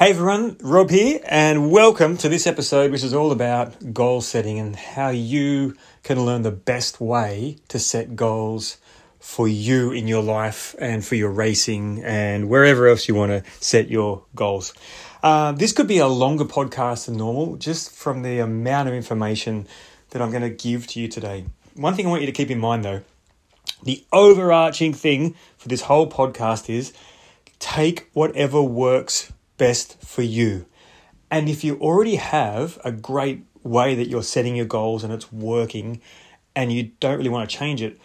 Hey everyone, Rob here, and welcome to this episode, which is all about goal setting and how you can learn the best way to set goals for you in your life and for your racing and wherever else you want to set your goals. Uh, this could be a longer podcast than normal, just from the amount of information that I'm going to give to you today. One thing I want you to keep in mind though the overarching thing for this whole podcast is take whatever works best for you. And if you already have a great way that you're setting your goals and it's working and you don't really want to change it,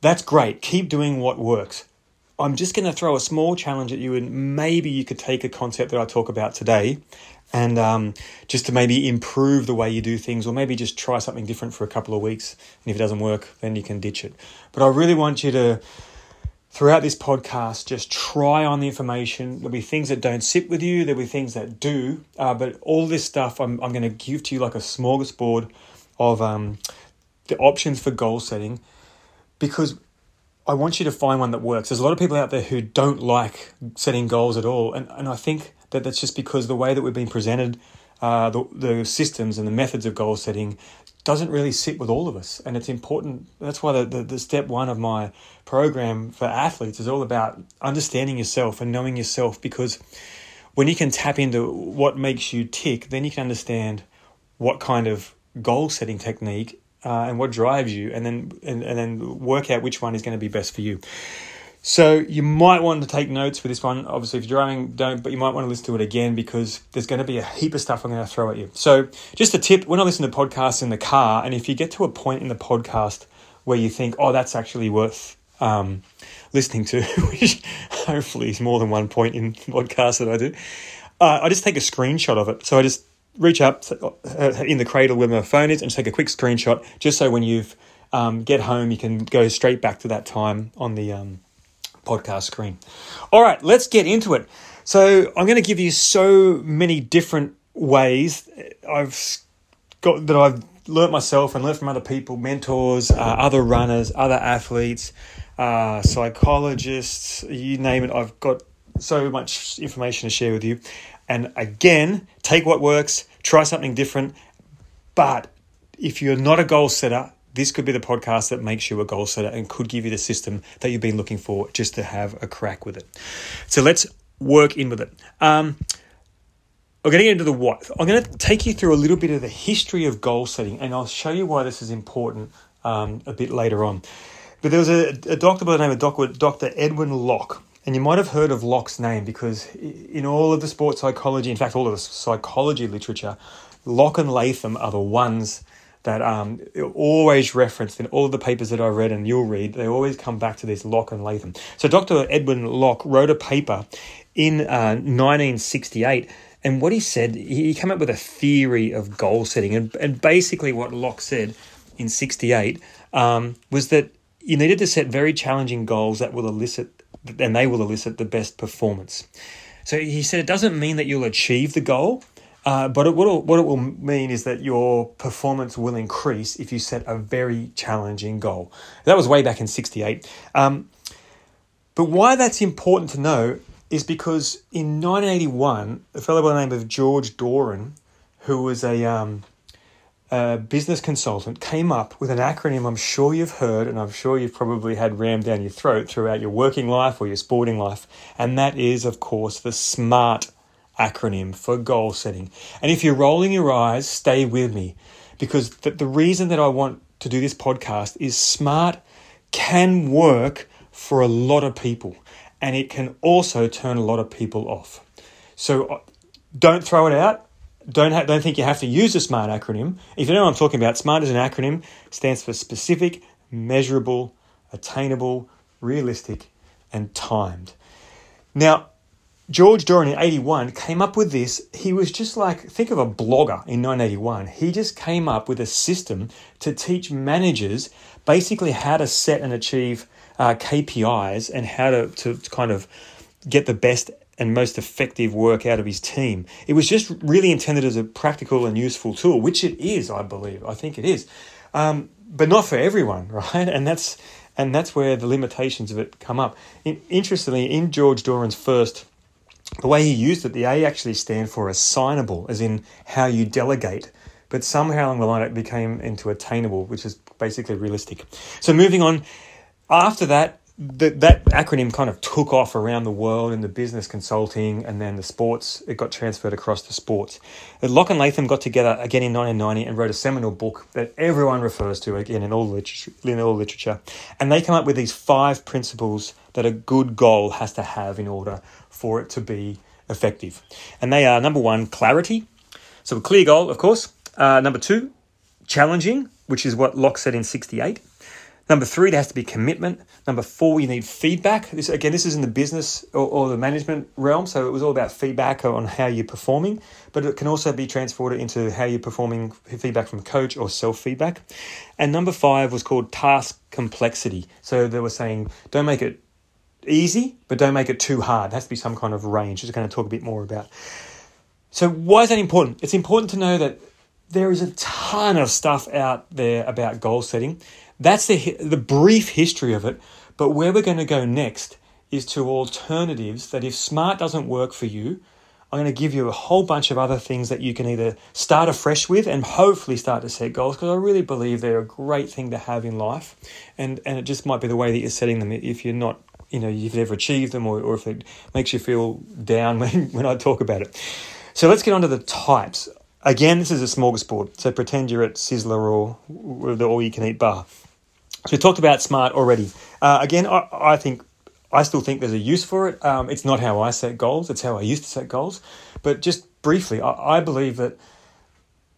that's great. Keep doing what works. I'm just going to throw a small challenge at you, and maybe you could take a concept that I talk about today and um, just to maybe improve the way you do things, or maybe just try something different for a couple of weeks. And if it doesn't work, then you can ditch it. But I really want you to throughout this podcast, just try on the information. There'll be things that don't sit with you, there'll be things that do, uh, but all this stuff I'm, I'm going to give to you like a smorgasbord of um, the options for goal setting because I want you to find one that works. There's a lot of people out there who don't like setting goals at all, and, and I think that that's just because the way that we've been presented. Uh, the, the systems and the methods of goal setting doesn't really sit with all of us. And it's important. That's why the, the, the, step one of my program for athletes is all about understanding yourself and knowing yourself because when you can tap into what makes you tick, then you can understand what kind of goal setting technique uh, and what drives you, and then and, and then work out which one is going to be best for you. So you might want to take notes for this one. Obviously, if you're driving, don't, but you might want to listen to it again because there's going to be a heap of stuff I'm going to throw at you. So just a tip, when I listen to podcasts in the car, and if you get to a point in the podcast where you think, oh, that's actually worth um, listening to, which hopefully is more than one point in podcasts that I do, uh, I just take a screenshot of it. So I just reach up uh, in the cradle where my phone is and just take a quick screenshot just so when you've um, get home, you can go straight back to that time on the um, podcast screen. All right, let's get into it. So I'm going to give you so many different ways I've got that I've learnt myself and learned from other people, mentors, uh, other runners, other athletes, uh, psychologists, you name it. I've got so much information to share with you. And again, take what works, try something different. But if you're not a goal setter, this could be the podcast that makes you a goal setter and could give you the system that you've been looking for just to have a crack with it. So let's work in with it. Um, I'm going to into the what. I'm going to take you through a little bit of the history of goal setting, and I'll show you why this is important um, a bit later on. But there was a, a doctor by the name of. Dr. Edwin Locke, and you might have heard of Locke's name because in all of the sports psychology, in fact, all of the psychology literature, Locke and Latham are the ones that um, always referenced in all the papers that I read and you'll read, they always come back to this Locke and Latham. So Dr. Edwin Locke wrote a paper in uh, 1968 and what he said, he came up with a theory of goal setting. And, and basically, what Locke said in 68 um, was that you needed to set very challenging goals that will elicit, and they will elicit the best performance. So he said it doesn't mean that you'll achieve the goal, uh, but it, what, it, what it will mean is that your performance will increase if you set a very challenging goal. That was way back in 68. Um, but why that's important to know is because in 1981, a fellow by the name of George Doran, who was a, um, a business consultant, came up with an acronym I'm sure you've heard and I'm sure you've probably had rammed down your throat throughout your working life or your sporting life. And that is, of course, the SMART acronym for goal setting. And if you're rolling your eyes, stay with me because the, the reason that I want to do this podcast is SMART can work for a lot of people and it can also turn a lot of people off. So uh, don't throw it out. Don't, ha- don't think you have to use the SMART acronym. If you know what I'm talking about, SMART is an acronym, stands for specific, measurable, attainable, realistic, and timed. Now, George Doran in 81 came up with this. He was just like, think of a blogger in 1981. He just came up with a system to teach managers basically how to set and achieve uh, KPIs and how to, to kind of get the best and most effective work out of his team. It was just really intended as a practical and useful tool, which it is, I believe. I think it is, um, but not for everyone, right? And that's and that's where the limitations of it come up. In, interestingly, in George Doran's first the way he used it, the A actually stand for assignable, as in how you delegate. But somehow along the line, it became into attainable, which is basically realistic. So moving on, after that, the, that acronym kind of took off around the world in the business consulting and then the sports. It got transferred across to sports. Locke and Latham got together again in 1990 and wrote a seminal book that everyone refers to again in all literature. In all literature, and they come up with these five principles that a good goal has to have in order for it to be effective. And they are number one, clarity. So a clear goal, of course. Uh, number two, challenging, which is what Locke said in 68. Number three, there has to be commitment. Number four, you need feedback. This again, this is in the business or, or, the management realm, so it was all about feedback on how you're performing. But it can also be transported into how you're performing, feedback from coach or self feedback. And number five was called task complexity. So they were saying, don't make it easy, but don't make it too hard. There has to be some kind of range, I'm going to talk a bit more about. So why is that important? It's important to know that there is a ton of stuff out there about goal setting. That's the, the brief history of it. But where we're going to go next is to alternatives that if SMART doesn't work for you, I'm going to give you a whole bunch of other things that you can either start afresh with and hopefully start to set goals because I really believe they're a great thing to have in life. And, and it just might be the way that you're setting them if you're not, you know, you've never achieved them or, or if it makes you feel down when, when I talk about it. So let's get on to the types. Again, this is a smorgasbord. So pretend you're at Sizzler or, or the all you can eat bar. So we talked about smart already. Uh, again, I, I, think I still think there's a use for it. Um, it's not how I set goals; it's how I used to set goals. But just briefly, I, I believe that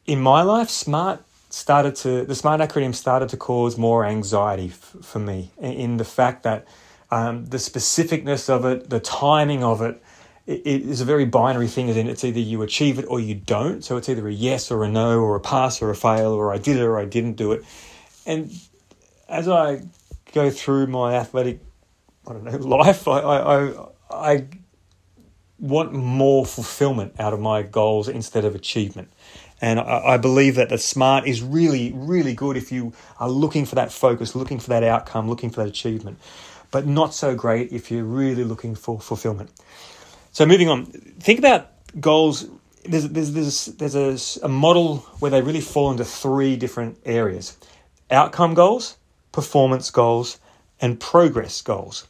in my life, smart started to the smart acronym started to cause more anxiety f- for me in the fact that um, the specificness of it, the timing of it, it, it is a very binary thing. As in, it's either you achieve it or you don't. So it's either a yes or a no, or a pass or a fail, or I did it or I didn't do it. And as I go through my athletic, I don't know, life, I, I, I want more fulfillment out of my goals instead of achievement. And I, I believe that the smart is really, really good if you are looking for that focus, looking for that outcome, looking for that achievement, but not so great if you're really looking for fulfillment. So moving on, think about goals. There's there's there's there's a, a model where they really fall into three different areas: outcome goals, performance goals, and progress goals.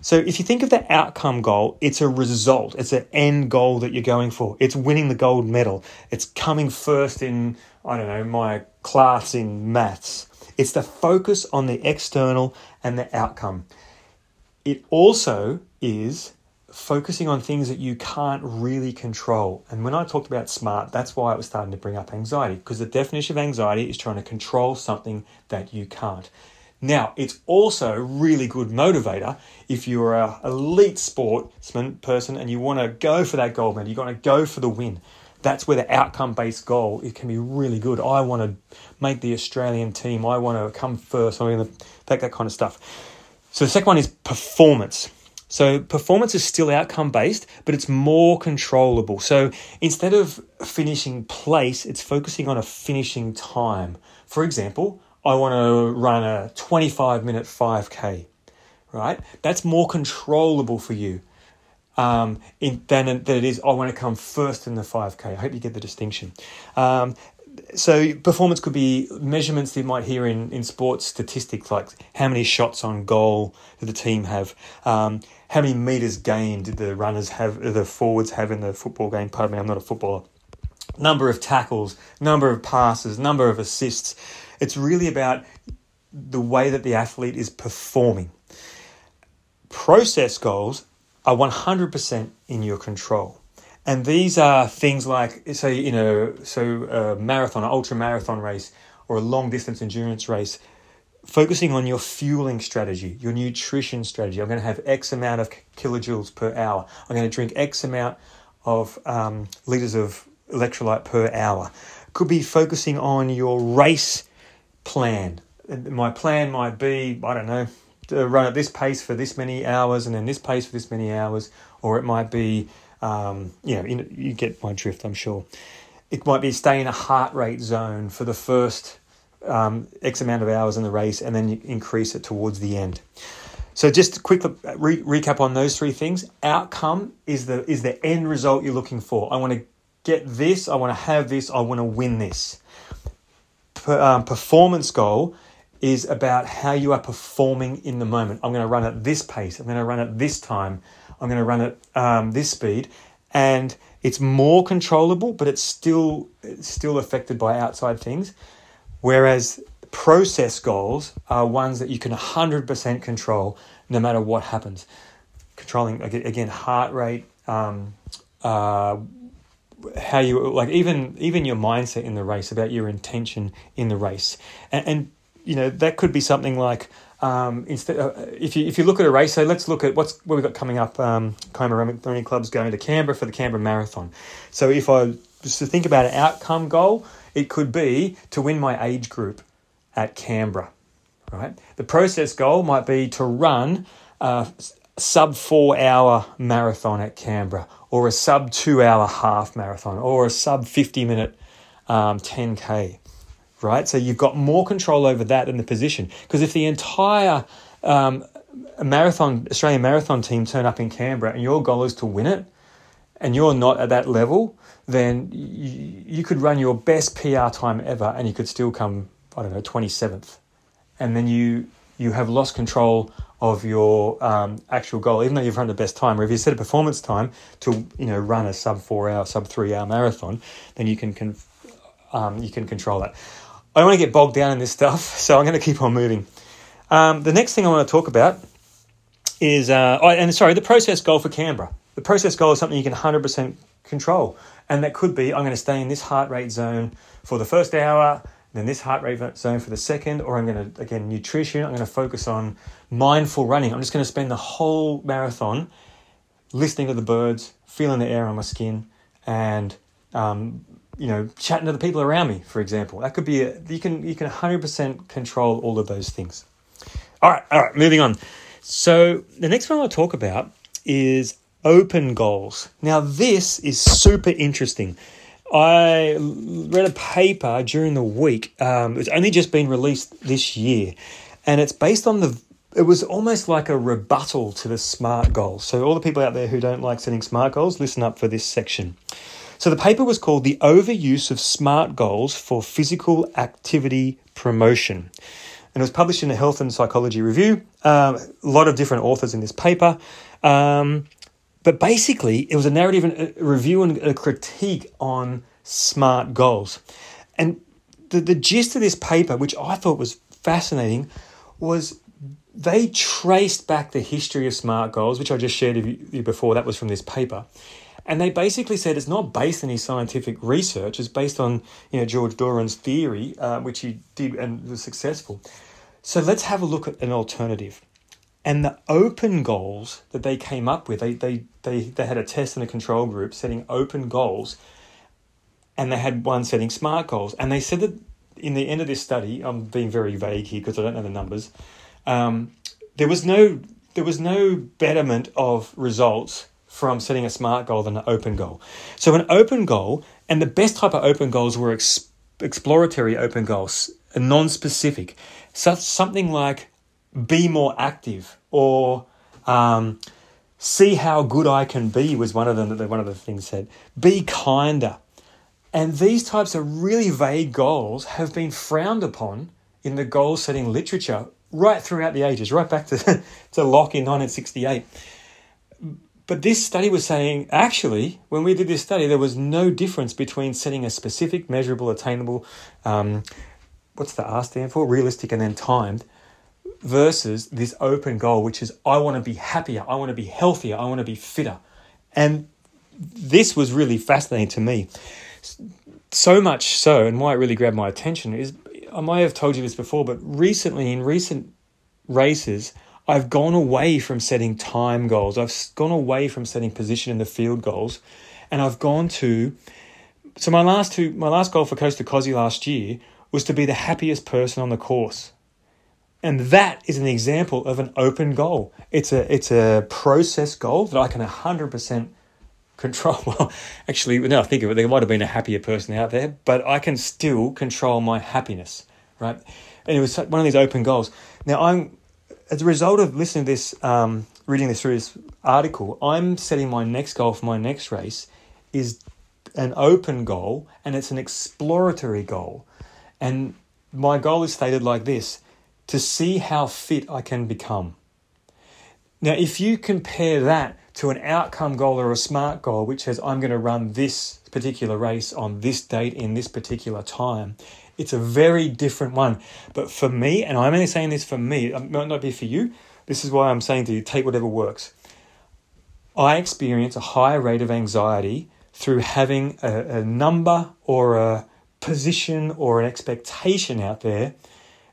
So if you think of the outcome goal, it's a result, it's an end goal that you're going for. It's winning the gold medal. It's coming first in, I don't know, my class in maths. It's the focus on the external and the outcome. It also is focusing on things that you can't really control. And when I talked about smart, that's why I was starting to bring up anxiety, because the definition of anxiety is trying to control something that you can't. Now, it's also a really good motivator if you're a elite sportsman person and you want to go for that gold medal, you want to go for the win. That's where the outcome based goal it can be really good. I want to make the Australian team. I want to come first. I'm going to take that kind of stuff. So the second one is performance. So performance is still outcome based, but it's more controllable. So instead of finishing place, it's focusing on a finishing time. For example, I want to run a 25 minute 5K, right? That's more controllable for you um, in, than, than it is, I want to come first in the 5K. I hope you get the distinction. Um, so performance could be measurements that you might hear in, in sports statistics like how many shots on goal did the team have? Um, how many meters gained did the runners have the forwards have in the football game? Pardon me i'm not a footballer. Number of tackles number of passes number of assists. It's really about the way that the athlete is performing. Process goals are 100% in your control and these are things like, say, you know, so a marathon, an ultra marathon race, or a long distance endurance race, focusing on your fueling strategy, your nutrition strategy. I'm going to have X amount of kilojoules per hour. I'm going to drink X amount of um, liters of electrolyte per hour. Could be focusing on your race plan. My plan might be, I don't know, run at this pace for this many hours and then this pace for this many hours, or it might be um, you know, you, you get my drift, I'm sure. It might be stay in a heart rate zone for the first um, X amount of hours in the race and then increase it towards the end. So just a quick re- recap on those three things. Outcome is the is the end result you're looking for. I want to get this. I want to have this. I want to win this. Per, um, performance goal is about how you are performing in the moment. I'm going to run at this pace. I'm going to run at this time. I'm going to run at um, this speed, and it's more controllable, but it's still it's still affected by outside things. Whereas process goals are ones that you can 100% control no matter what happens. Controlling again heart rate, um, uh, how you like even even your mindset in the race about your intention in the race, and, and you know that could be something like um, instead uh, if you if you look at a race, so let's look at what's what we've got coming up. Um, Running Club's going to Canberra for the Canberra Marathon. So if I was to think about an outcome goal, it could be to win my age group at Canberra. Right. The process goal might be to run a sub four hour marathon at Canberra, or a sub two hour half marathon, or a sub fifty minute um, 10k right? So you've got more control over that than the position. Because if the entire um, marathon Australian marathon team turn up in Canberra and your goal is to win it, and you're not at that level, then you, you could run your best PR time ever, and you could still come I don't know twenty seventh, and then you you have lost control of your um, actual goal, even though you've run the best time. Or if you set a performance time to you know run a sub four hour, sub three hour marathon, then you can, can um, you can control that. I don't want to get bogged down in this stuff, so I'm going to keep on moving. Um, the next thing I want to talk about is, uh, oh, and sorry, the process goal for Canberra. The process goal is something you can 100% control. And that could be I'm going to stay in this heart rate zone for the first hour, then this heart rate zone for the second, or I'm going to, again, nutrition. I'm going to focus on mindful running. I'm just going to spend the whole marathon listening to the birds, feeling the air on my skin, and um, you know, chatting to the people around me, for example. That could be a, you can you can 100% control all of those things. All right, all right, moving on. So the next one I'll talk about is open goals. Now this is super interesting. I read a paper during the week. Um, it's only just been released this year, and it's based on the. It was almost like a rebuttal to the SMART goals. So all the people out there who don't like setting SMART goals, listen up for this section. So the paper was called The Overuse of Smart Goals for Physical Activity Promotion. And it was published in a Health and Psychology Review. Um, a lot of different authors in this paper. Um, but basically, it was a narrative and a review and a critique on SMART goals. And the, the gist of this paper, which I thought was fascinating, was they traced back the history of SMART goals, which I just shared with you before. That was from this paper. And they basically said it's not based on any scientific research. It's based on you know George Doran's theory, uh, which he did and was successful. So let's have a look at an alternative. And the open goals that they came up with, they, they, they, they had a test and a control group setting open goals, and they had one setting smart goals. And they said that in the end of this study, I'm being very vague here because I don't know the numbers. Um, there was no there was no betterment of results from setting a smart goal than an open goal. So, an open goal, and the best type of open goals were ex- exploratory open goals, non specific. So, something like be more active or um, see how good I can be was one of them that one of the things said. Be kinder. And these types of really vague goals have been frowned upon in the goal setting literature right throughout the ages, right back to, to Locke in 1968. But this study was saying actually, when we did this study, there was no difference between setting a specific, measurable, attainable, um, what's the R stand for? Realistic and then timed, versus this open goal, which is I want to be happier, I want to be healthier, I want to be fitter. And this was really fascinating to me. So much so, and why it really grabbed my attention is I might have told you this before, but recently in recent races, I've gone away from setting time goals. I've gone away from setting position in the field goals, and I've gone to. So my last two, my last goal for Coast to Kosci last year was to be the happiest person on the course, and that is an example of an open goal. It's a it's a process goal that I can hundred percent control. Well, actually, now I think of it, there might have been a happier person out there, but I can still control my happiness, right? And it was one of these open goals. Now I'm as a result of listening to this, um, reading this through this article, I'm setting my next goal for my next race is an open goal and it's an exploratory goal. And my goal is stated like this to see how fit I can become. Now, if you compare that to an outcome goal or a smart goal, which says I'm going to run this particular race on this date in this particular time, it's a very different one. But for me, and I'm only saying this for me, it might not be for you, this is why I'm saying to you take whatever works. I experience a higher rate of anxiety through having a, a number or a position or an expectation out there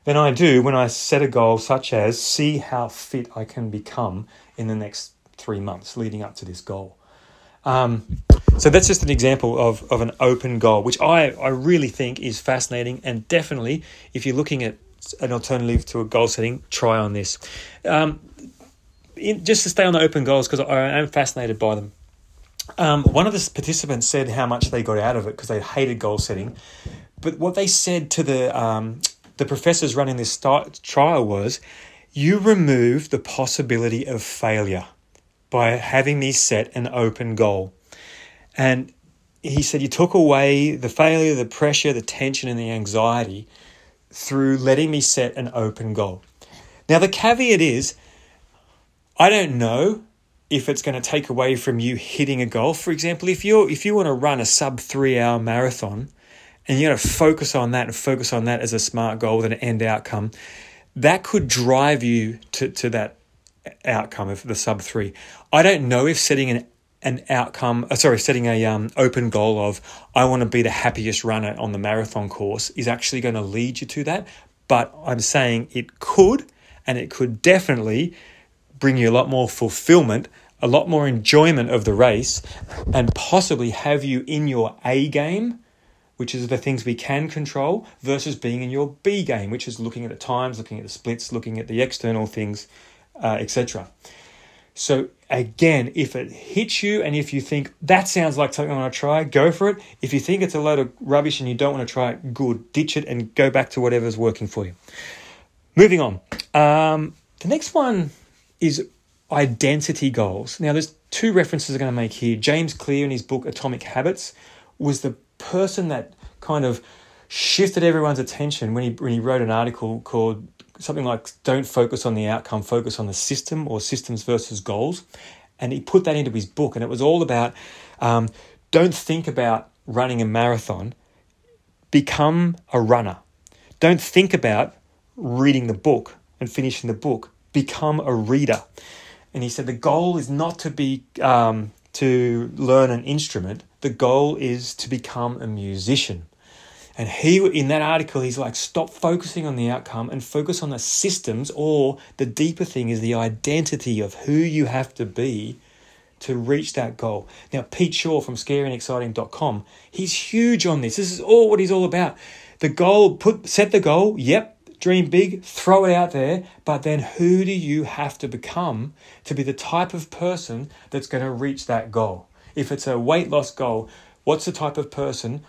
than I do when I set a goal such as see how fit I can become in the next three months leading up to this goal. Um, so that's just an example of, of an open goal, which I, I really think is fascinating. And definitely, if you're looking at an alternative to a goal setting, try on this. Um, in, just to stay on the open goals, because I am fascinated by them. Um, one of the participants said how much they got out of it because they hated goal setting. But what they said to the, um, the professors running this start, trial was you remove the possibility of failure by having me set an open goal. And he said, You took away the failure, the pressure, the tension, and the anxiety through letting me set an open goal. Now, the caveat is, I don't know if it's going to take away from you hitting a goal. For example, if you if you want to run a sub three hour marathon and you're going to focus on that and focus on that as a smart goal with an end outcome, that could drive you to, to that outcome of the sub three. I don't know if setting an an outcome, uh, sorry, setting a um, open goal of I want to be the happiest runner on the marathon course is actually going to lead you to that. But I'm saying it could, and it could definitely bring you a lot more fulfillment, a lot more enjoyment of the race, and possibly have you in your A game, which is the things we can control, versus being in your B game, which is looking at the times, looking at the splits, looking at the external things, uh, etc. So again, if it hits you and if you think that sounds like something I want to try, go for it. If you think it's a load of rubbish and you don't want to try it, good, ditch it and go back to whatever's working for you. Moving on. Um, the next one is identity goals. Now, there's two references I'm going to make here. James Clear, in his book Atomic Habits, was the person that kind of shifted everyone's attention when he, when he wrote an article called something like don't focus on the outcome, focus on the system or systems versus goals. And he put that into his book, and it was all about um, don't think about running a marathon, become a runner. Don't think about reading the book and finishing the book, become a reader. And he said the goal is not to be um, to learn an instrument. The goal is to become a musician. And he, in that article, he's like, stop focusing on the outcome and focus on the systems, or the deeper thing is the identity of who you have to be to reach that goal. Now, Pete Shaw from scaryandexciting.com, he's huge on this. This is all what he's all about. The goal, put set the goal, yep, dream big, throw it out there, but then who do you have to become to be the type of person that's going to reach that goal? If it's a weight loss goal, what's the type of person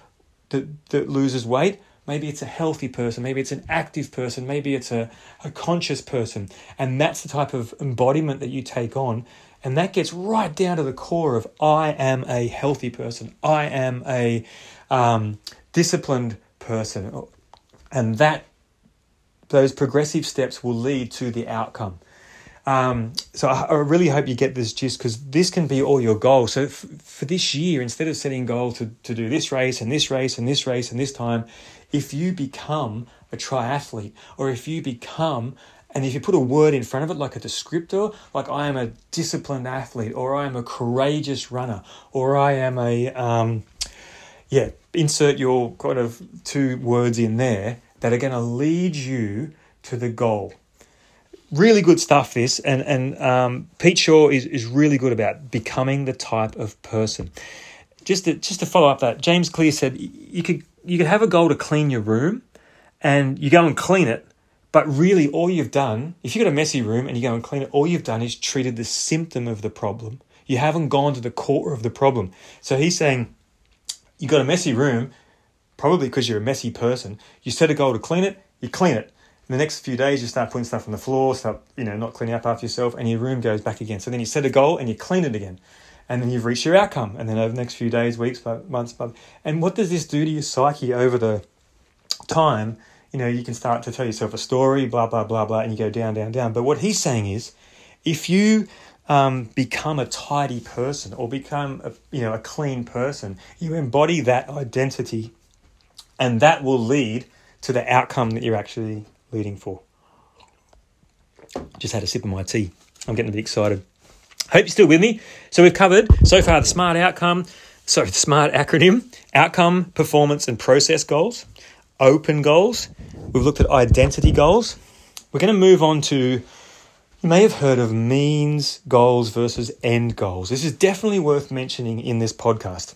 that, that loses weight. Maybe it's a healthy person, maybe it's an active person, maybe it's a, a conscious person. And that's the type of embodiment that you take on. And that gets right down to the core of I am a healthy person, I am a um, disciplined person. And that those progressive steps will lead to the outcome. Um, so I, I, really hope you get this gist because this can be all your goals. So f- for this year, instead of setting goal to, to do this race and this race and this race and this time, if you become a triathlete or if you become and if you put a word in front of it like a descriptor, like I am a disciplined athlete or I am a courageous runner or I am a, um, yeah, insert your kind of two words in there that are going to lead you to the goal really good stuff this and and um, pete shaw is, is really good about becoming the type of person. Just to, just to follow up that james clear said you could you could have a goal to clean your room and you go and clean it but really all you've done if you've got a messy room and you go and clean it all you've done is treated the symptom of the problem. You haven't gone to the core of the problem. So he's saying you got a messy room probably because you're a messy person. You set a goal to clean it you clean it In the next few days, you start putting stuff on the floor, start, you know, not cleaning up after yourself, and your room goes back again. So then you set a goal and you clean it again. And then you've reached your outcome. And then over the next few days, weeks, months, and what does this do to your psyche over the time? You know, you can start to tell yourself a story, blah, blah, blah, blah, and you go down, down, down. But what he's saying is, if you um, become a tidy person or become a, you know a clean person, you embody that identity, and that will lead to the outcome that you're actually leading for. Just had a sip of my tea. I'm getting a bit excited. Hope you're still with me. So we've covered so far the SMART outcome, sorry, the SMART acronym, outcome, performance, and process goals, open goals. We've looked at identity goals. We're going to move on to you may have heard of means goals versus end goals. This is definitely worth mentioning in this podcast.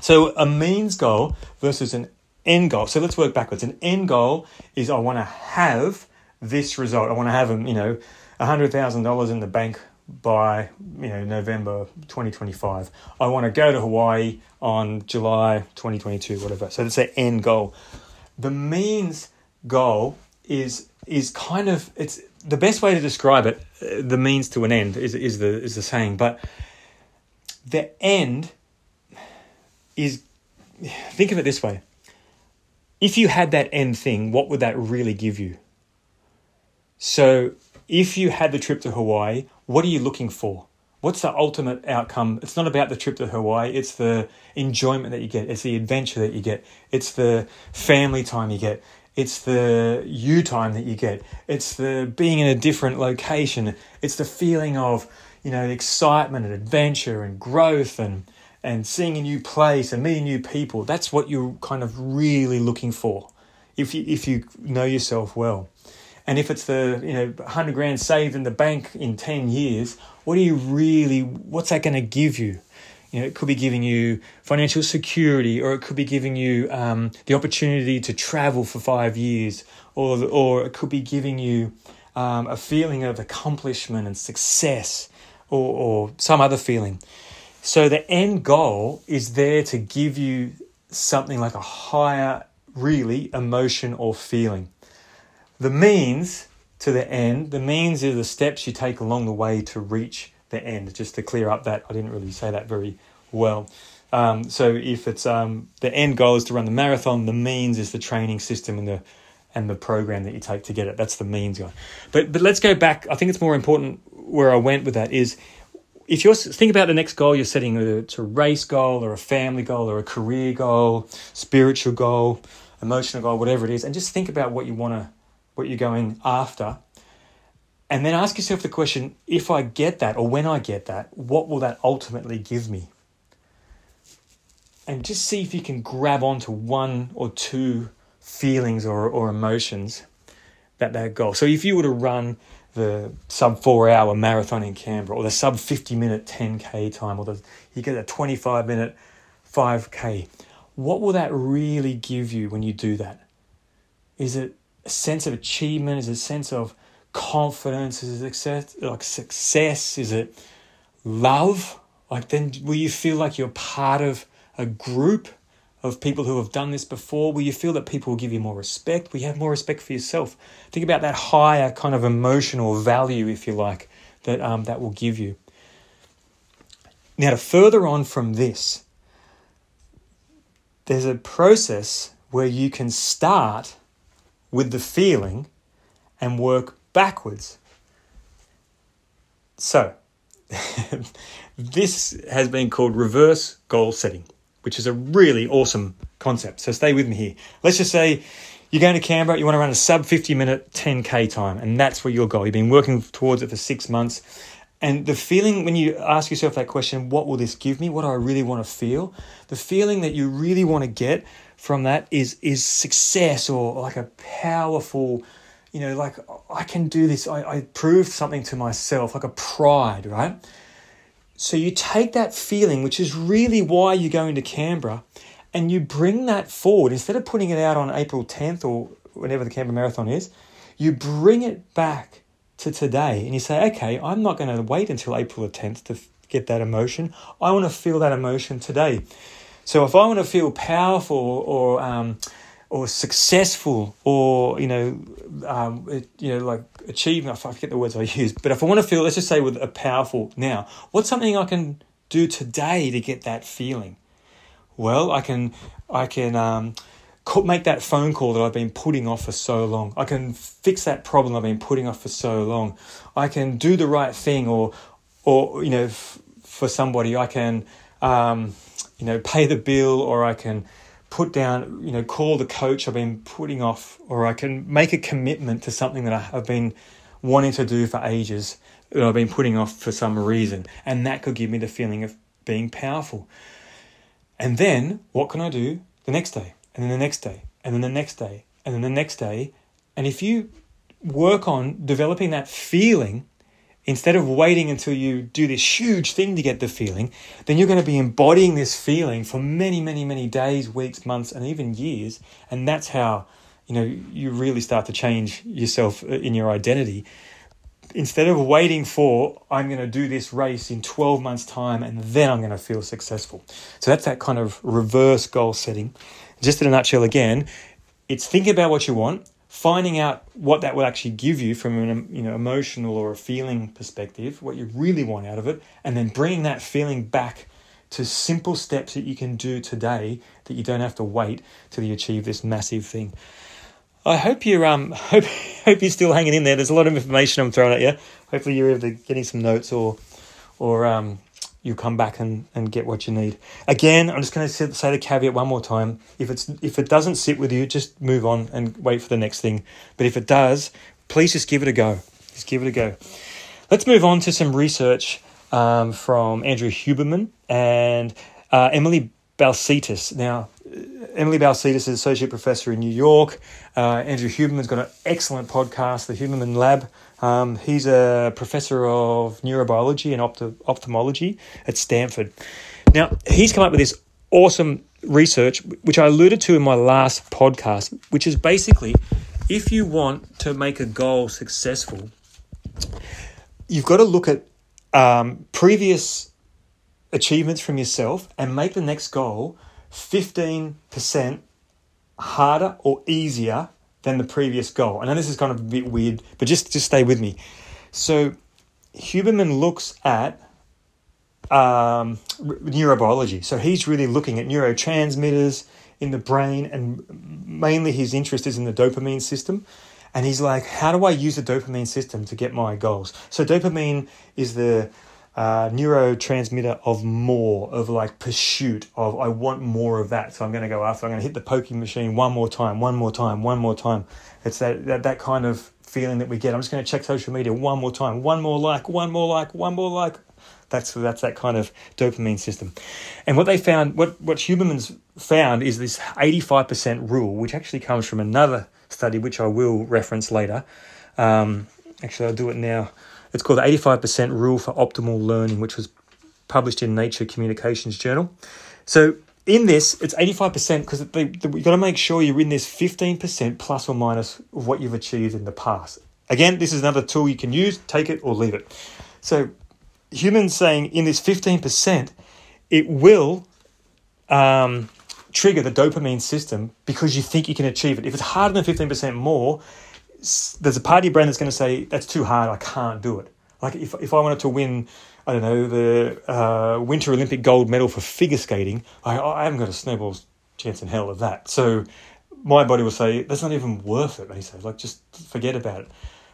So, a means goal versus an end goal. So, let's work backwards. An end goal is I want to have this result. I want to have, you know, $100,000 in the bank by, you know, November 2025. I want to go to Hawaii on July 2022, whatever. So, that's an end goal. The means goal is is kind of it's the best way to describe it, uh, the means to an end is, is the is the saying, but the end is think of it this way. If you had that end thing, what would that really give you? So, if you had the trip to Hawaii, what are you looking for? What's the ultimate outcome? It's not about the trip to Hawaii, it's the enjoyment that you get, it's the adventure that you get, it's the family time you get, it's the you time that you get. It's the being in a different location. It's the feeling of, you know, excitement and adventure and growth and and seeing a new place and meeting new people. That's what you're kind of really looking for. If you if you know yourself well. And if it's the, you know, 100 grand saved in the bank in 10 years, what are you really what's that going to give you? You know, it could be giving you financial security, or it could be giving you um, the opportunity to travel for five years, or or it could be giving you um, a feeling of accomplishment and success, or, or some other feeling. So the end goal is there to give you something like a higher, really, emotion or feeling. The means to the end, the means are the steps you take along the way to reach the end. Just to clear up that I didn't really say that very well. Um, so if it's um, the end goal is to run the marathon, the means is the training system and the and the program that you take to get it. That's the means guy. But but let's go back. I think it's more important where I went with that is if you're think about the next goal you're setting, whether it's a race goal or a family goal or a career goal, spiritual goal, emotional goal, whatever it is, and just think about what you want to, what you're going after, and then ask yourself the question if I get that or when I get that, what will that ultimately give me? And just see if you can grab onto one or two feelings or, or emotions that that goal. So if you were to run the sub four hour marathon in Canberra or the sub 50 minute 10k time or the, you get a 25 minute 5k, what will that really give you when you do that? Is it a sense of achievement? Is it a sense of confidence? Is it success, like success? Is it love? Like then will you feel like you're part of a group of people who have done this before? Will you feel that people will give you more respect? Will you have more respect for yourself? Think about that higher kind of emotional value, if you like, that um, that will give you. Now, to further on from this, there's a process where you can start with the feeling and work backwards. So, this has been called reverse goal setting, which is a really awesome concept. So, stay with me here. Let's just say you're going to Canberra, you want to run a sub 50 minute 10K time, and that's where your goal. You've been working towards it for six months. And the feeling when you ask yourself that question, what will this give me? What do I really want to feel? The feeling that you really want to get from that is is success or like a powerful you know, like I can do this. I, I proved something to myself, like a pride, right? So you take that feeling, which is really why you're going to Canberra, and you bring that forward. Instead of putting it out on April 10th or whenever the Canberra Marathon is, you bring it back to today and you say, okay, I'm not going to wait until April the 10th to get that emotion. I want to feel that emotion today. So if I want to feel powerful or, um, or successful or you know um, you know like achievement I forget the words I use but if I want to feel let's just say with a powerful now what's something I can do today to get that feeling? Well I can I can um, make that phone call that I've been putting off for so long. I can fix that problem I've been putting off for so long. I can do the right thing or or you know f- for somebody. I can um, you know pay the bill or I can put down, you know, call the coach I've been putting off, or I can make a commitment to something that I've been wanting to do for ages that I've been putting off for some reason. And that could give me the feeling of being powerful. And then what can I do the next day? And then the next day, and then the next day, and then the next day. And if you work on developing that feeling instead of waiting until you do this huge thing to get the feeling, then you're going to be embodying this feeling for many, many, many days, weeks, months, and even years. And that's how, you know, you really start to change yourself uh, in your identity. Instead of waiting for, I'm going to do this race in 12 months' time and then I'm going to feel successful. So that's that kind of reverse goal setting. Just in a nutshell, again, it's think about what you want, finding out what that will actually give you from an you know emotional or a feeling perspective, what you really want out of it, and then bringing that feeling back to simple steps that you can do today that you don't have to wait till you achieve this massive thing. I hope you're um hope hope you're still hanging in there. There's a lot of information I'm throwing at you. Hopefully you're either getting some notes or or um you come back and, and get what you need. Again, I'm just going to say the caveat one more time. If it's if it doesn't sit with you, just move on and wait for the next thing. But if it does, please just give it a go. Just give it a go. Let's move on to some research um, from Andrew Huberman and uh, Emily Balcetis. Now, Emily Balcetis is associate professor in New York. Uh, Andrew Huberman's got an excellent podcast, the Huberman Lab. Um, he's a professor of neurobiology and ophthalmology at Stanford. Now, he's come up with this awesome research, which I alluded to in my last podcast, which is basically if you want to make a goal successful, you've got to look at um, previous achievements from yourself and make the next goal 15% harder or easier than the previous goal. I know this is kind of a bit weird, but just just stay with me. So Huberman looks at um, neurobiology. So he's really looking at neurotransmitters in the brain, and mainly his interest is in the dopamine system. And he's like, how do I use the dopamine system to get my goals? So dopamine is the uh, neurotransmitter of more, of like pursuit, of I want more of that. So I'm going to go after, I'm going to hit the poking machine one more time, one more time, one more time. It's that, that, that kind of feeling that we get. I'm just going to check social media one more time, one more like, one more like, one more like. That's, that's that kind of dopamine system. And what they found, what, what Huberman's found is this 85% rule, which actually comes from another study, which I will reference later. Um, actually, I'll do it now. It's called the 85% Rule for Optimal Learning, which was published in Nature Communications Journal. So in this, it's 85% because you've got to make sure you're in this 15% plus or minus of what you've achieved in the past. Again, this is another tool you can use, take it or leave it. So, humans saying in this 15%, it will um, trigger the dopamine system because you think you can achieve it. If it's harder than 15% more, there's a part of your brain that's going to say that's too hard. I can't do it. Like if if I wanted to win, I don't know the uh, Winter Olympic gold medal for figure skating, I, I haven't got a snowball's chance in hell of that. So my body will say that's not even worth it. They say like just forget about it.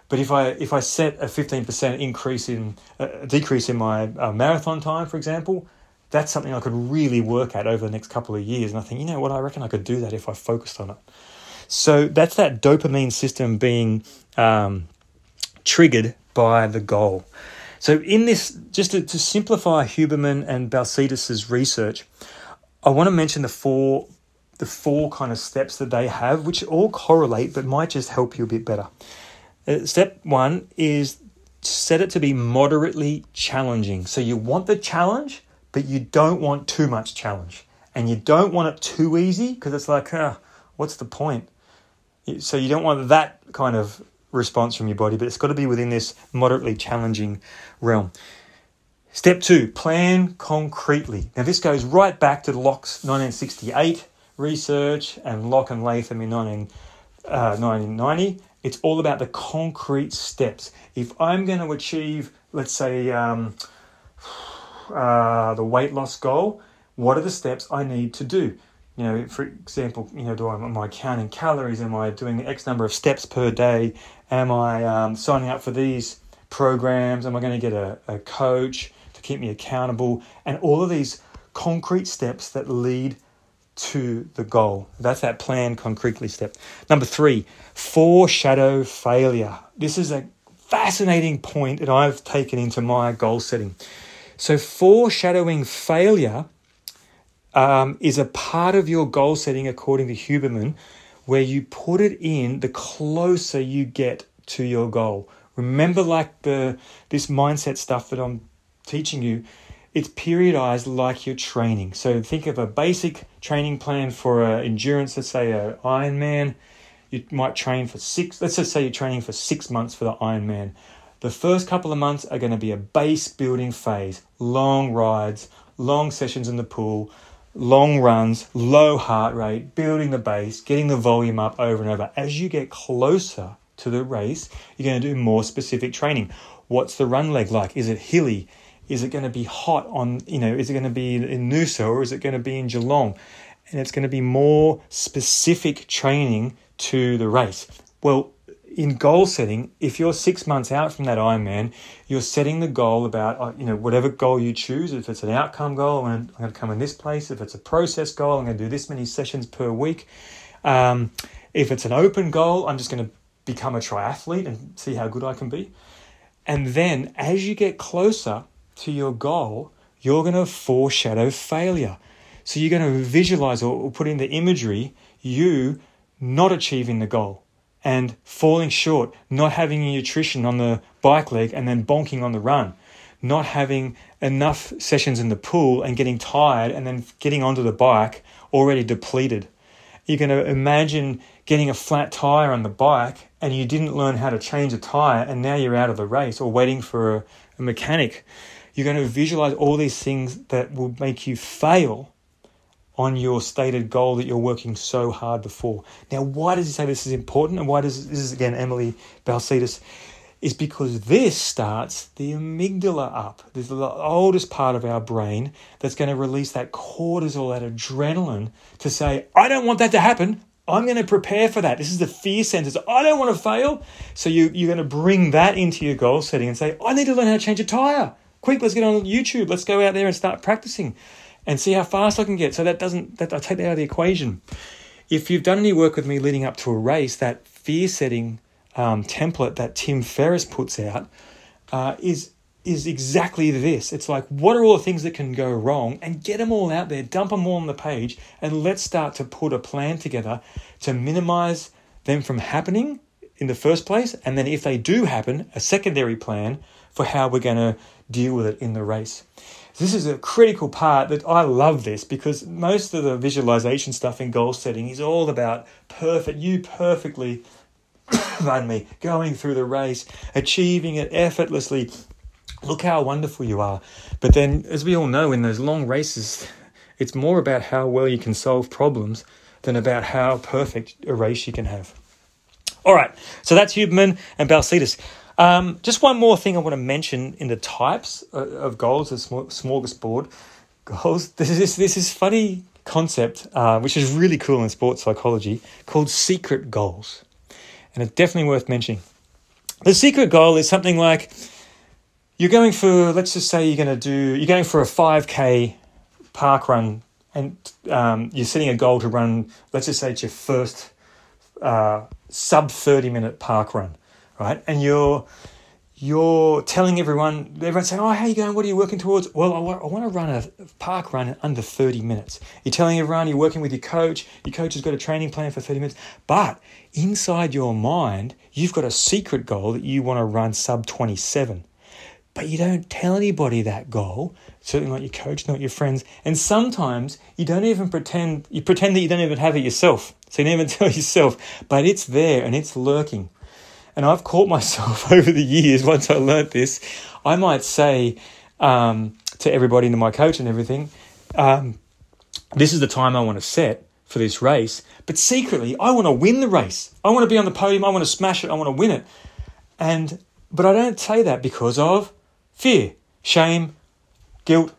But if I if I set a fifteen percent increase in a decrease in my uh, marathon time, for example, that's something I could really work at over the next couple of years. And I think you know what I reckon I could do that if I focused on it. So that's that dopamine system being um, triggered by the goal. So in this, just to, to simplify Huberman and Balcetis's research, I want to mention the four the four kind of steps that they have, which all correlate but might just help you a bit better. Uh, step one is set it to be moderately challenging. So you want the challenge, but you don't want too much challenge. And you don't want it too easy because it's like, uh, what's the point? So you don't want that kind of response from your body, but it's got to be within this moderately challenging realm. Step two, plan concretely. Now, this goes right back to Locke's 1968 research and Locke and Latham in 19, uh, 1990. It's all about the concrete steps. If I'm going to achieve, let's say, um, uh, the weight loss goal, what are the steps I need to do? You know, for example, you know, do I, am I counting calories? Am I doing X number of steps per day? Am I um, signing up for these programs? Am I going to get a, a coach to keep me accountable? And all of these concrete steps that lead to the goal. That's that plan concretely step. Number three, foreshadow failure. This is a fascinating point that I've taken into my goal setting. So, foreshadowing failure um, is a part of your goal setting, according to Huberman, where you put it in the closer you get to your goal. Remember, like the this mindset stuff that I'm teaching you, it's periodized like your training. So think of a basic training plan for a endurance. Let's say a Ironman. You might train for six. Let's just say you're training for six months for the Ironman. The first couple of months are going to be a base building phase, long rides, long sessions in the pool, long runs, low heart rate, building the base, getting the volume up over and over. As you get closer to the race, you're going to do more specific training. What's the run leg like? Is it hilly? Is it going to be hot on, you know, is it going to be in Noosa or is it going to be in Geelong? And it's going to be more specific training to the race. Well, in goal setting, if you're six months out from that Ironman, you're setting the goal about uh, you know whatever goal you choose. If it's an outcome goal, I'm going to come in this place. If it's a process goal, I'm going to do this many sessions per week. Um, if it's an open goal, I'm just going to become a triathlete and see how good I can be. And then as you get closer to your goal, you're going to foreshadow failure. So you're going to visualize or put in the imagery you not achieving the goal and falling short, not having nutrition on the bike leg and then bonking on the run, not having enough sessions in the pool and getting tired and then getting onto the bike already depleted. You're going to imagine getting a flat tire on the bike and you didn't learn how to change a tire and now you're out of the race or waiting for a, a mechanic. You're going to visualize all these things that will make you fail on your stated goal that you're working so hard before. Now, why does he say this is important? And why does this is again Emily Balcetis? Is because this starts the amygdala up. This is the oldest part of our brain that's going to release that cortisol, that adrenaline to say, I don't want that to happen. I'm going to prepare for that. This is the fear centers. I don't want to fail. So you, you're going to bring that into your goal setting and say, I need to learn how to change a tire. Quick, let's get on YouTube. Let's go out there and start practicing and see how fast I can get. So that doesn't that I take that out of the equation. If you've done any work with me leading up to a race, that fear setting um, template that Tim Ferriss puts out uh, is is exactly this. It's like, what are all the things that can go wrong? And get them all out there, dump them all on the page, and let's start to put a plan together to minimize them from happening in the first place. And then if they do happen, a secondary plan for how we're going to deal with it in the race. This is a critical part that I love this because most of the visualization stuff in goal setting is all about perfect, you perfectly, pardon me, going through the race, achieving it effortlessly. Look how wonderful you are. But then, as we all know, in those long races, it's more about how well you can solve problems than about how perfect a race you can have. All right, so that's Huberman and Balcetis. Um, just one more thing I want to mention in the types of goals, the smorgasbord goals. This is this is funny concept, uh, which is really cool in sports psychology, called secret goals, and it's definitely worth mentioning. The secret goal is something like you're going for, let's just say you're going to do, you're going for a 5k park run, and um, you're setting a goal to run. Let's just say it's your first uh, sub 30 minute park run right? And you're you're telling everyone, everyone's saying, "Oh, how are you going? What are you working towards?" Well, I want, to run a park run in under thirty minutes. You're telling everyone you're working with your coach. Your coach has got a training plan for thirty minutes, but inside your mind, you've got a secret goal that you want to run sub twenty-seven. But you don't tell anybody that goal, certainly not your coach, not your friends. And sometimes you don't even pretend, you pretend that you don't even have it yourself. So you never tell yourself, but it's there and it's lurking. And I've caught myself over the years, once I learnt this, I might say um, to everybody, to my coach and everything, um, this is the time I want to set for this race, but secretly I want to win the race. I want to be on the podium. I want to smash it. I want to win it. And but I don't say that because of fear, shame, guilt,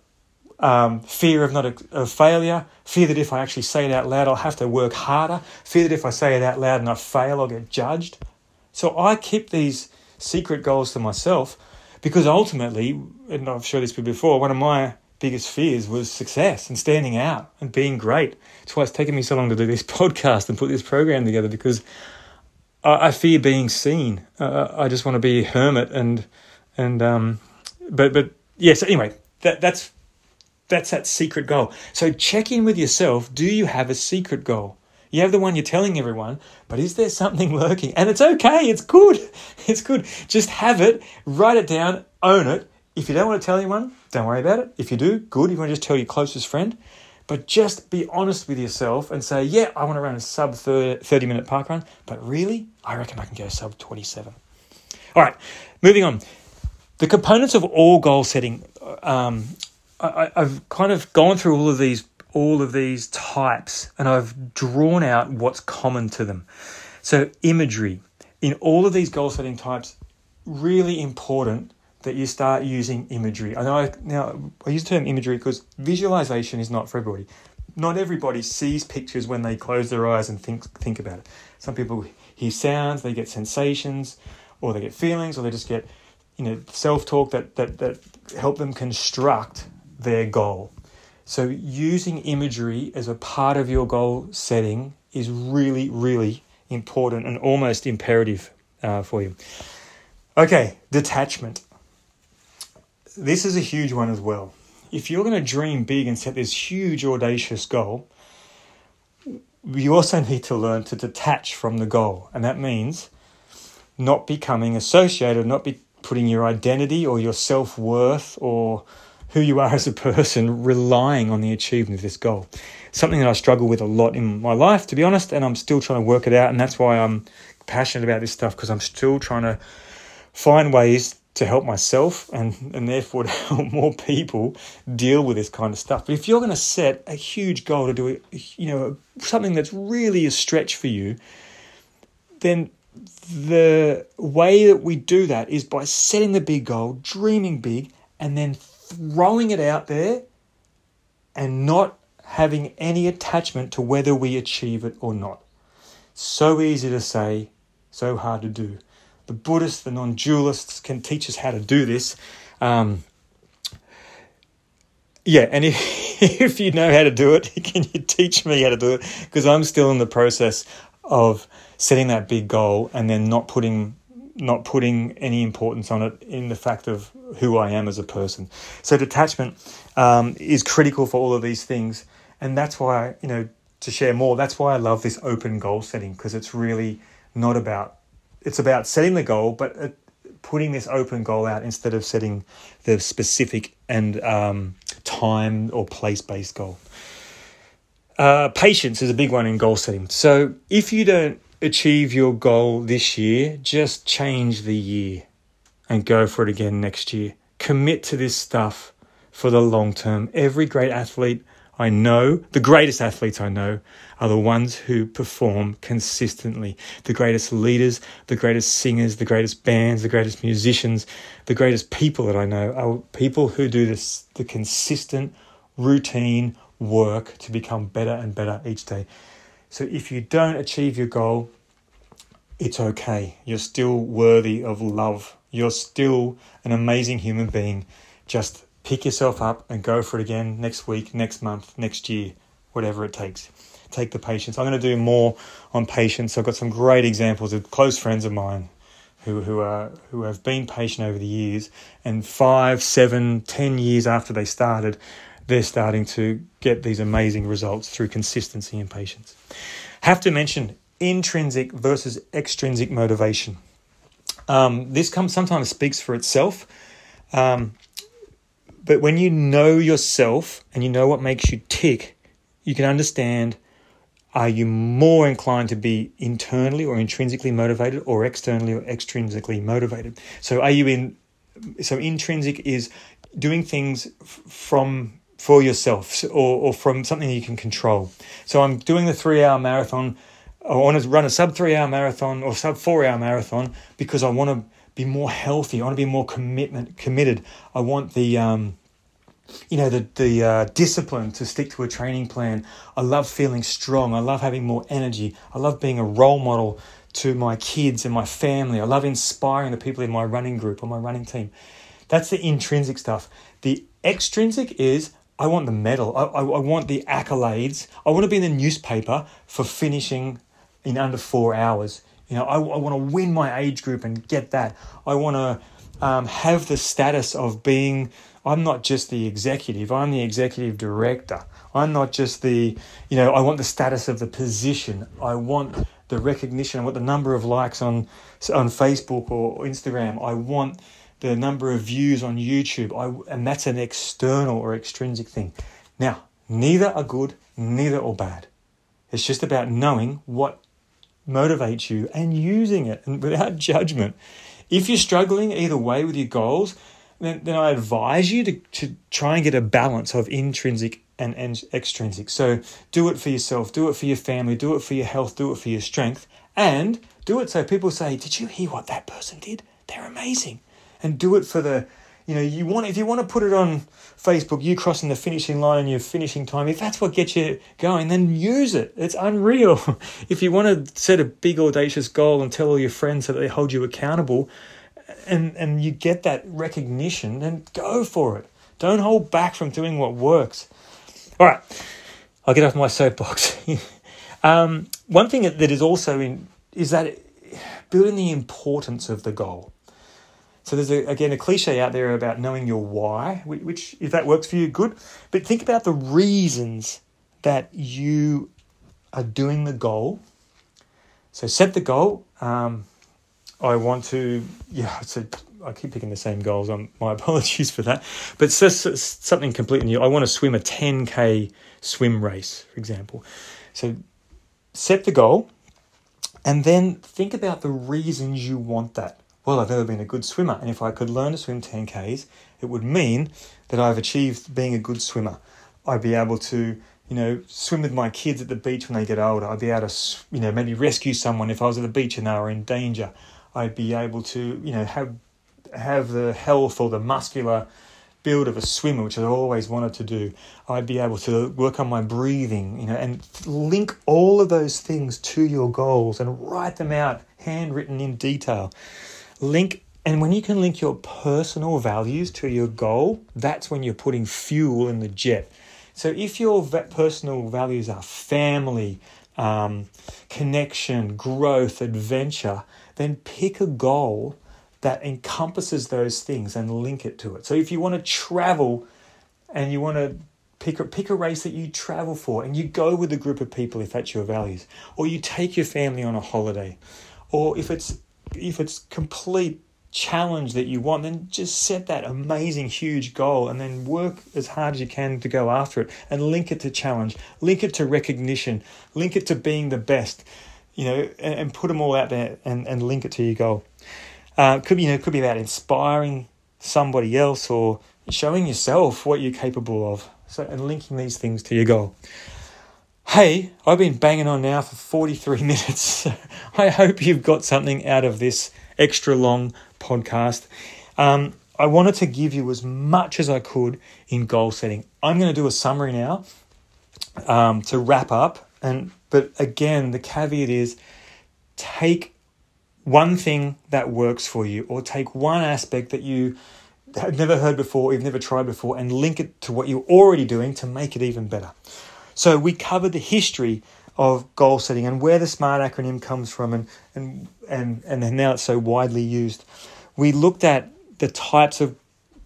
um, fear of not a, of failure, fear that if I actually say it out loud, I'll have to work harder, fear that if I say it out loud and I fail, I'll get judged. So I keep these secret goals to myself because ultimately, and I've shared this before, one of my biggest fears was success and standing out and being great. That's why it's taken me so long to do this podcast and put this program together because I, I fear being seen. Uh, I just want to be a hermit and and um, but but yes. Anyway, that that's that's that secret goal. So check in with yourself. Do you have a secret goal? You have the one you're telling everyone, but is there something lurking? And it's okay. It's good. It's good. Just have it, write it down, own it. If you don't want to tell anyone, don't worry about it. If you do, good. If you want to just tell your closest friend, but just be honest with yourself and say, yeah, I want to run a sub 30 minute park run, but really, I reckon I can go sub 27. All right, moving on. The components of all goal setting, um, I, I've kind of gone through all of these all of these types and I've drawn out what's common to them. So, imagery in all of these goal setting types, really important that you start using imagery. I know I, now I use the term imagery because visualization is not for everybody. Not everybody sees pictures when they close their eyes and think think about it. Some people hear sounds, they get sensations, or they get feelings, or they just get you know self talk that that that help them construct their goal. So using imagery as a part of your goal setting is really really important and almost imperative uh, for you. Okay, detachment this is a huge one as well. If you're going to dream big and set this huge, audacious goal, you also need to learn to detach from the goal. And that means not becoming associated, not be putting your identity or your self worth or who you are as a person relying on the achievement of this goal. Something that I struggle with a lot in my life, to be honest, and I'm still trying to work it out. And that's why I'm passionate about this stuff because I'm still trying to find ways to help myself and, and therefore to help more people deal with this kind of stuff. But if you're going to set a huge goal to do you know, something that's really a stretch for you, then the way that we do that is by setting the big goal, dreaming big, and then throwing it out there and not having any attachment to whether we achieve it or not. So easy to say, so hard to do the Buddhists, the non dualists can teach us how to do this. Um, yeah, and if, if you know how to do it, can you teach me how to do it? Because I'm still in the process of setting that big goal and then not putting not putting any importance on it in the fact of who I am as a person. So detachment um, is critical for all of these things, and that's why you know to share more. That's why I love this open goal setting because it's really not about it's about setting the goal, but uh, putting this open goal out instead of setting the specific and um, time or place based goal. Uh, patience is a big one in goal setting. So if you don't achieve your goal this year, just change the year and go for it again next year. Commit to this stuff for the long term. Every great athlete I know, the greatest athletes I know, are the ones who perform consistently. The greatest leaders, the greatest singers, the greatest bands, the greatest musicians, the greatest people that I know are people who do this, the consistent, routine work to become better and better each day. So if you don't achieve your goal, it's okay. You're still worthy of love. You're still an amazing human being. Just pick yourself up and go for it again next week, next month, next year, whatever it takes. Take the patience. I'm going to do more on patience. I've got some great examples of close friends of mine who who are who have been patient over the years, and five, seven, ten years after they started, they're starting to get these amazing results through consistency and patience. Have to mention intrinsic versus extrinsic motivation. Um, this comes sometimes speaks for itself. Um, but when you know yourself and you know what makes you tick, you can understand are you more inclined to be internally or intrinsically motivated or externally or extrinsically motivated? So are you in so intrinsic is doing things from for yourself or, or from something you can control. So I'm doing the three hour marathon. I want to run a sub three hour marathon or sub four hour marathon because I want to be more healthy. I want to be more commitment committed. I want the um, you know the the uh, discipline to stick to a training plan. I love feeling strong. I love having more energy. I love being a role model to my kids and my family. I love inspiring the people in my running group or my running team. That's the intrinsic stuff. The extrinsic is I want the medal. I, I, I want the accolades. I want to be in the newspaper for finishing in under four hours. You know, I, I want to win my age group and get that. I want to um, have the status of being. I'm not just the executive. I'm the executive director. I'm not just the. You know, I want the status of the position. I want the recognition. I want the number of likes on on Facebook or Instagram. I want the number of views on YouTube, I, and that's an external or extrinsic thing. Now, neither are good, neither are bad. It's just about knowing what motivates you and using it and without judgment. If you're struggling either way with your goals, then, then I advise you to, to try and get a balance of intrinsic and, and extrinsic. So do it for yourself, do it for your family, do it for your health, do it for your strength, and do it so people say, Did you hear what that person did? They're amazing and do it for the you know you want if you want to put it on facebook you crossing the finishing line and your finishing time if that's what gets you going then use it. It's unreal. If you want to set a big audacious goal and tell all your friends so that they hold you accountable and and you get that recognition then go for it. Don't hold back from doing what works. All right i'll get off my soapbox. Um, one thing that is also in is that building the importance of the goal so there's a, again a cliche out there about knowing your why, which if that works for you, good. But think about the reasons that you are doing the goal. So set the goal. Um, I want to, yeah. So I keep picking the same goals. I'm, my apologies for that. But it's something completely new. I want to swim a 10k swim race, for example. So set the goal, and then think about the reasons you want that well, I've never been a good swimmer, and if I could learn to swim 10Ks, it would mean that I've achieved being a good swimmer. I'd be able to, you know, swim with my kids at the beach when they get older. I'd be able to, you know, maybe rescue someone if I was at the beach and they were in danger. I'd be able to, you know, have have the health or the muscular build of a swimmer, which I've always wanted to do. I'd be able to work on my breathing, you know, and link all of those things to your goals and write them out handwritten in detail link and when you can link your personal values to your goal, that's when you're putting fuel in the jet. So if your personal values are family, um, connection, growth, adventure, then pick a goal that encompasses those things and link it to it. So if you want to travel and you want to pick a, pick a race that you travel for and you go with a group of people if that's your values, or you take your family on a holiday, or if it's if it's complete challenge that you want, then just set that amazing, huge goal and then work as hard as you can to go after it and link it to challenge, link it to recognition, link it to being the best, you know, and, and put them all out there and, and link it to your goal. Uh, could be, you know, could be about inspiring somebody else or showing yourself what you're capable of. So, and linking these things to your goal. Hey, I've been banging on now for 43 minutes. I hope you've got something out of this extra long podcast. Um, I wanted to give you as much as I could in goal setting. I'm going to do a summary now um, to wrap up. And but again, the caveat is take one thing that works for you, or take one aspect that you have never heard before, you've never tried before, and link it to what you're already doing to make it even better. So we covered the history of goal setting and where the SMART acronym comes from and, and, and, and now it's so widely used. We looked at the types of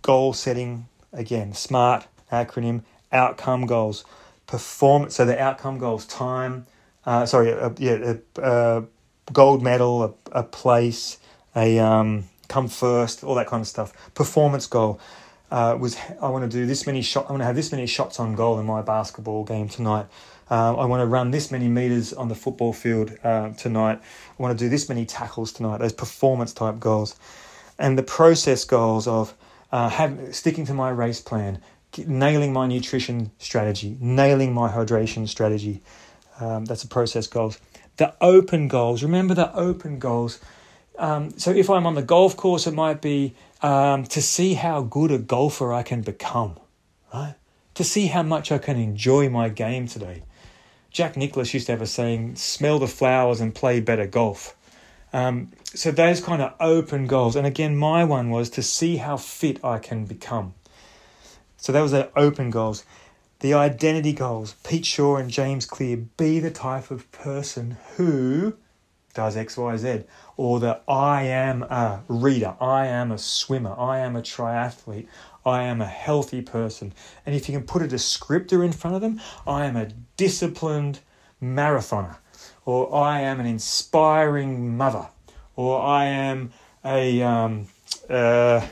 goal setting, again, SMART acronym, outcome goals, performance, so the outcome goals, time, uh, sorry, a, yeah, a, a gold medal, a, a place, a um, come first, all that kind of stuff. Performance goal, uh, was I want to do this many shot. I want to have this many shots on goal in my basketball game tonight. Uh, I want to run this many meters on the football field uh, tonight. I want to do this many tackles tonight. Those performance type goals, and the process goals of uh, have, sticking to my race plan, nailing my nutrition strategy, nailing my hydration strategy. Um, that's the process goals. The open goals, remember the open goals. Um, so if I'm on the golf course, it might be um, to see how good a golfer I can become, right? To see how much I can enjoy my game today. Jack Nicklaus used to have a saying, smell the flowers and play better golf. Um, so those kind of open goals. And again, my one was to see how fit I can become. So that was the open goals. The identity goals. Pete Shaw and James Clear. Be the type of person who does X, Y, Z. Or the I am a reader. I am a swimmer. I am a triathlete. I am a healthy person. And if you can put a descriptor in front of them, I am a disciplined marathoner. Or I am an inspiring mother. Or I am a. Um, uh,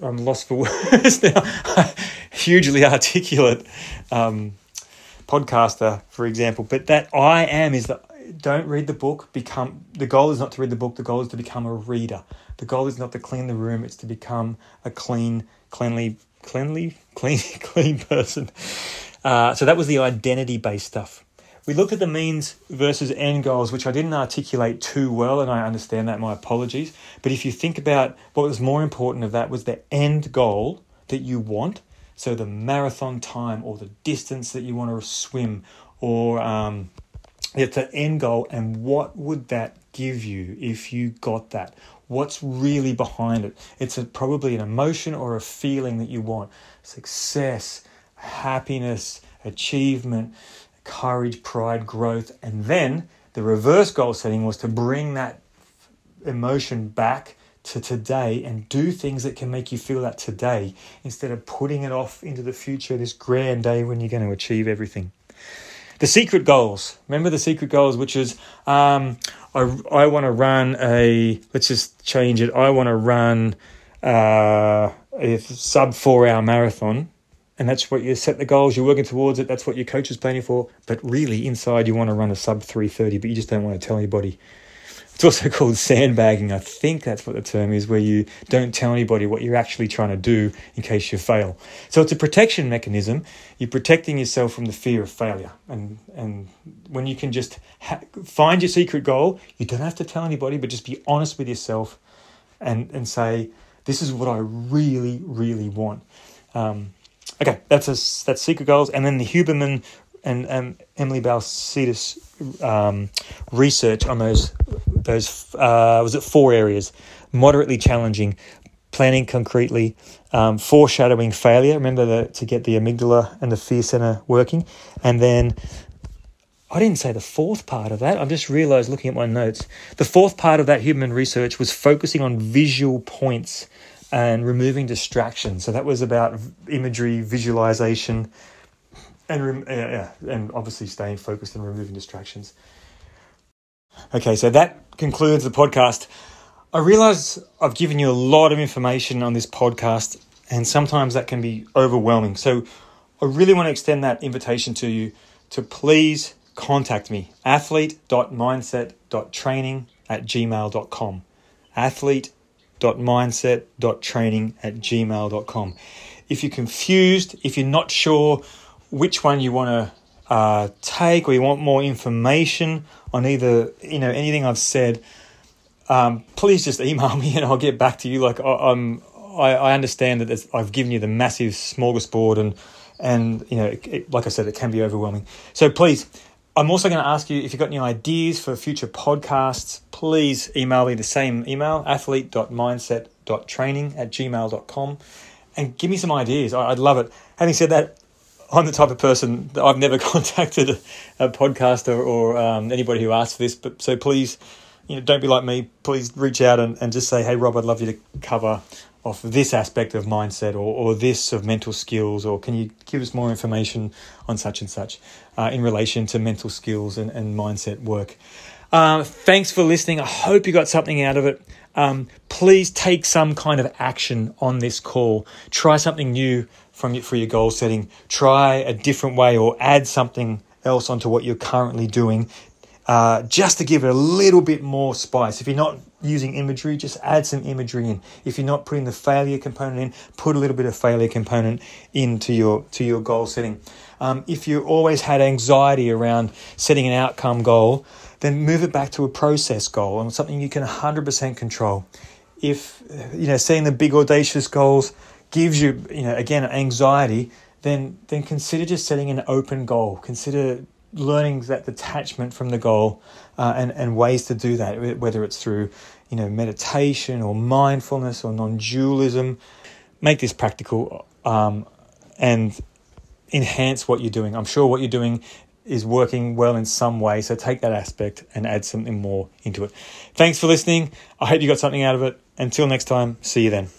I'm lost for words now. Hugely articulate um, podcaster, for example. But that I am is that don't read the book. Become the goal is not to read the book. The goal is to become a reader. The goal is not to clean the room. It's to become a clean, cleanly, cleanly, clean, clean person. Uh, so that was the identity-based stuff. We looked at the means versus end goals, which I didn't articulate too well, and I understand that. My apologies. But if you think about what was more important of that was the end goal that you want. So the marathon time or the distance that you want to swim, or um, it's an end goal, and what would that give you if you got that? What's really behind it? It's a, probably an emotion or a feeling that you want success, happiness, achievement, courage, pride, growth. And then the reverse goal setting was to bring that emotion back to today and do things that can make you feel that today instead of putting it off into the future, this grand day when you're going to achieve everything. The secret goals. Remember the secret goals, which is um, I, I want to run a, let's just change it. I want to run uh, a sub four hour marathon and that's what you set the goals you're working towards it that's what your coach is planning for but really inside you want to run a sub 330 but you just don't want to tell anybody it's also called sandbagging. I think that's what the term is where you don't tell anybody what you're actually trying to do in case you fail. So it's a protection mechanism. You're protecting yourself from the fear of failure. And and when you can just ha- find your secret goal you don't have to tell anybody but just be honest with yourself and and say this is what i really really want. Um, Okay, that's a, that's secret goals, and then the Huberman and um, Emily Balcetis um, research on those those uh, was it four areas: moderately challenging, planning concretely, um, foreshadowing failure. Remember the, to get the amygdala and the fear center working, and then I didn't say the fourth part of that. I've just realized looking at my notes. The fourth part of that Huberman research was focusing on visual points and removing distractions. So that was about imagery, visualization, and yeah, and obviously staying focused and removing distractions. Okay, so that concludes the podcast. I realize I've given you a lot of information on this podcast, and sometimes that can be overwhelming. So I really want to extend that invitation to you to please contact me athlete.mindset.training at gmail.com. Athlete mindset.training at gmail.com. If you're confused, if you're not sure which one you want to uh, take or you want more information on either, you know, anything I've said, um, please just email me and I'll get back to you. Like I, am I, I understand that I've given you the massive smorgasbord and, and you know, it, it, like I said, it can be overwhelming. So please I'm also going to ask you if you've got any ideas for future podcasts, please email me the same email, athlete.mindset.training at gmail.com, and give me some ideas. I'd love it. Having said that, I'm the type of person that I've never contacted a, podcaster or um, anybody who asked for this, but so please, you know, don't be like me. Please reach out and, and just say, hey, Rob, I'd love you to cover off this aspect of mindset or, or this of mental skills, or can you give us more information on such and such uh, in relation to mental skills and, and mindset work? Uh, thanks for listening. I hope you got something out of it. Um, please take some kind of action on this call. Try something new from your, for your goal setting. Try a different way or add something else onto what you're currently doing. uh, just to give it a little bit more spice. If you're not using imagery, just add some imagery in. If you're not putting the failure component in, put a little bit of failure component into your to your goal setting. Um, if you always had anxiety around setting an outcome goal, then move it back to a process goal and something you can 100% control. If you know setting the big audacious goals gives you you know again anxiety, then then consider just setting an open goal. Consider learning that detachment from the goal uh, and, and ways to do that, whether it's through you know meditation or mindfulness or non-dualism. Make this practical um, and enhance what you're doing. I'm sure what you're doing is working well in some way, so take that aspect and add something more into it. Thanks for listening. I hope you got something out of it. Until next time, see you then.